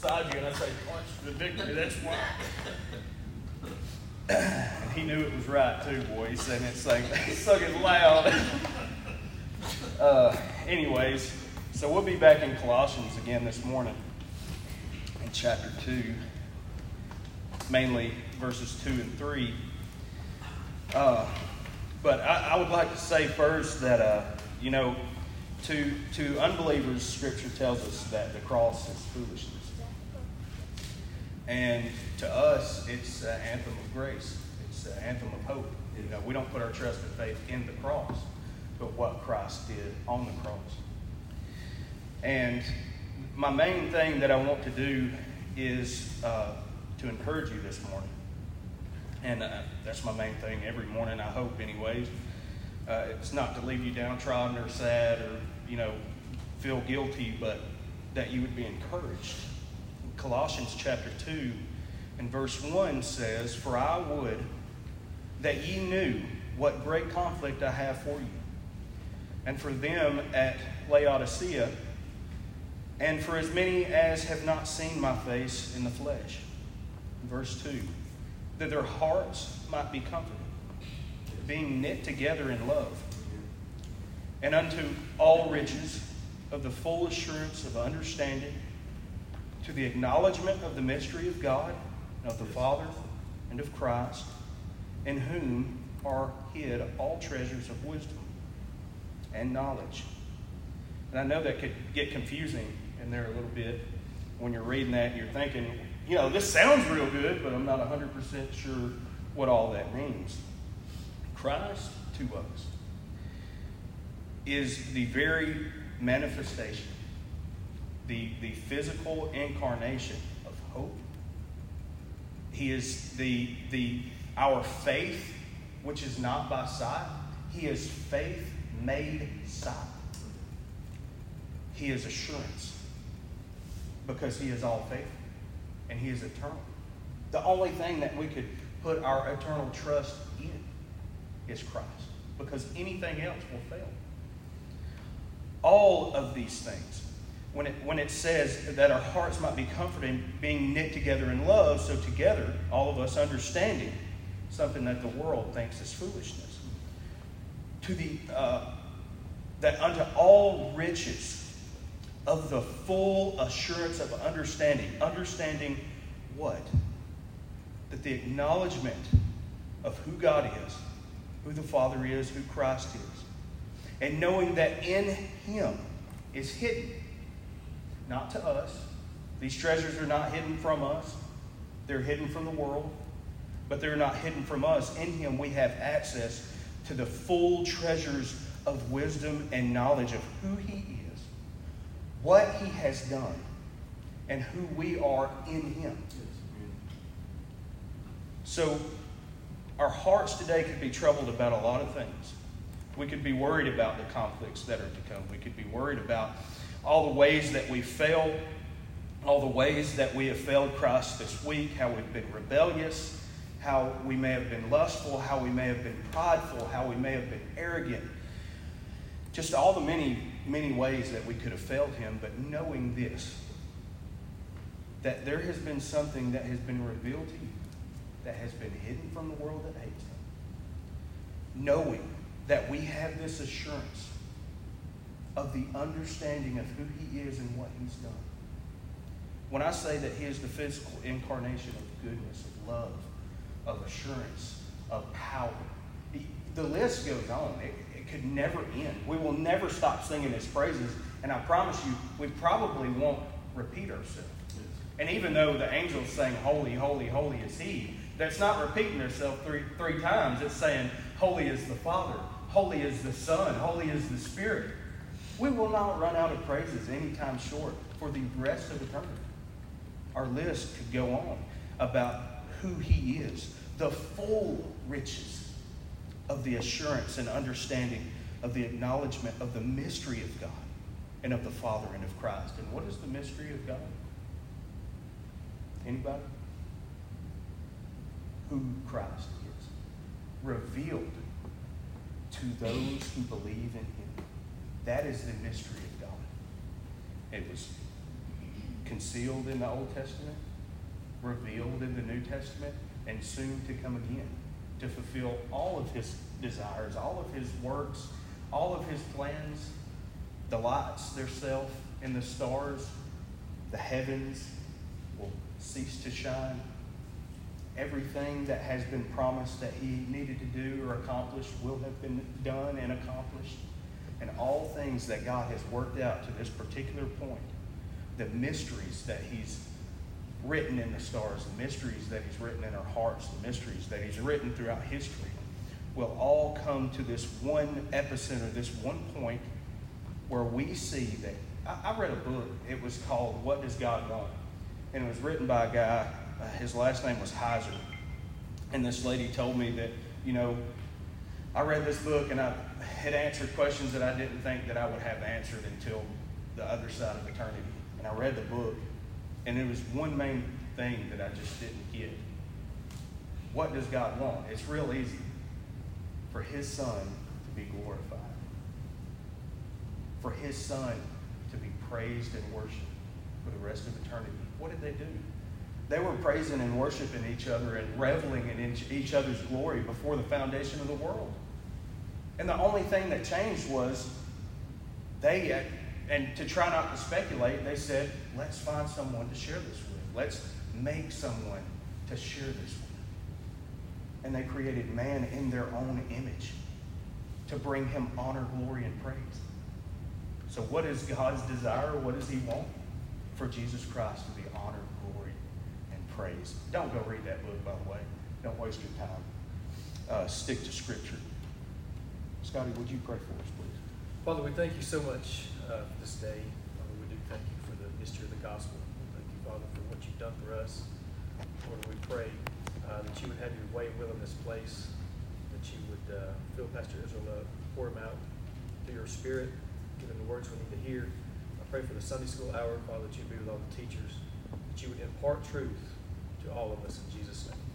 beside you and I say, punch the victory, that's why. and he knew it was right too, boy. He sang it, sang, he it loud. uh, anyways, so we'll be back in Colossians again this morning in chapter 2, mainly verses 2 and 3. Uh, but I, I, would like to say first that, uh, you know, to, to unbelievers, Scripture tells us that the cross is foolishness. And to us, it's an anthem of grace. It's an anthem of hope. You know, we don't put our trust and faith in the cross, but what Christ did on the cross. And my main thing that I want to do is uh, to encourage you this morning. And uh, that's my main thing every morning, I hope, anyways. Uh, it's not to leave you downtrodden or sad or, you know, feel guilty, but that you would be encouraged. Colossians chapter 2 and verse 1 says, For I would that ye knew what great conflict I have for you, and for them at Laodicea, and for as many as have not seen my face in the flesh. Verse 2 that their hearts might be comforted, being knit together in love, and unto all riches of the full assurance of understanding, to the acknowledgement of the mystery of God, and of the Father, and of Christ, in whom are hid all treasures of wisdom and knowledge. And I know that could get confusing in there a little bit when you're reading that. You're thinking, you know, this sounds real good, but I'm not 100% sure what all that means. Christ to us is the very manifestation, the, the physical incarnation of hope. He is the, the, our faith, which is not by sight. He is faith made sight. He is assurance because he is all faithful and He is eternal. The only thing that we could put our eternal trust in is Christ because anything else will fail. All of these things, when it, when it says that our hearts might be comforted, being knit together in love, so together, all of us understanding something that the world thinks is foolishness. To the, uh, that unto all riches of the full assurance of understanding. Understanding what? That the acknowledgement of who God is, who the Father is, who Christ is, and knowing that in Him is hidden, not to us. These treasures are not hidden from us, they're hidden from the world, but they're not hidden from us. In Him, we have access to the full treasures of wisdom and knowledge of who He is what he has done and who we are in him. So, our hearts today could be troubled about a lot of things. We could be worried about the conflicts that are to come. We could be worried about all the ways that we fail, all the ways that we have failed Christ this week, how we've been rebellious, how we may have been lustful, how we may have been prideful, how we may have been arrogant. Just all the many many ways that we could have failed him, but knowing this, that there has been something that has been revealed to you that has been hidden from the world that hates him. Knowing that we have this assurance of the understanding of who he is and what he's done. When I say that he is the physical incarnation of goodness, of love, of assurance, of power, the list goes on. It, could never end. We will never stop singing his praises, and I promise you, we probably won't repeat ourselves. And even though the angels saying, Holy, holy, holy is he, that's not repeating themselves three, three times. It's saying, Holy is the Father, holy is the Son, holy is the Spirit. We will not run out of praises anytime short for the rest of eternity. Our list could go on about who he is, the full riches of the assurance and understanding of the acknowledgement of the mystery of God and of the Father and of Christ. And what is the mystery of God? Anybody? Who Christ is. Revealed to those who believe in him. That is the mystery of God. It was concealed in the Old Testament, revealed in the New Testament, and soon to come again to fulfill all of his desires, all of his works, all of his plans, the lights theirself in the stars, the heavens will cease to shine. Everything that has been promised that he needed to do or accomplish will have been done and accomplished. And all things that God has worked out to this particular point, the mysteries that he's written in the stars, the mysteries that he's written in our hearts, the mysteries that he's written throughout history, will all come to this one epicenter, this one point where we see that. I, I read a book, it was called What Does God Want? And it was written by a guy, uh, his last name was Heiser. And this lady told me that, you know, I read this book and I had answered questions that I didn't think that I would have answered until the other side of eternity. And I read the book, and it was one main thing that I just didn't get. What does God want? It's real easy for His Son to be glorified, for His Son to be praised and worshiped for the rest of eternity. What did they do? They were praising and worshiping each other and reveling in each other's glory before the foundation of the world. And the only thing that changed was they, and to try not to speculate, they said, let's find someone to share this with. Let's make someone to share this with. And they created man in their own image to bring him honor, glory, and praise. So, what is God's desire? What does He want? For Jesus Christ to be honored, glory, praise. Don't go read that book, by the way. Don't waste your time. Uh, stick to Scripture. Scotty, would you pray for us, please? Father, we thank you so much uh, for this day. Father, we do thank you for the mystery of the gospel. We thank you, Father, for what you've done for us. Lord, we pray uh, that you would have your way will in this place, that you would uh, fill Pastor Israel up, pour him out through your spirit, give him the words we need to hear. I pray for the Sunday school hour, Father, that you be with all the teachers, that you would impart truth to all of us in Jesus' name.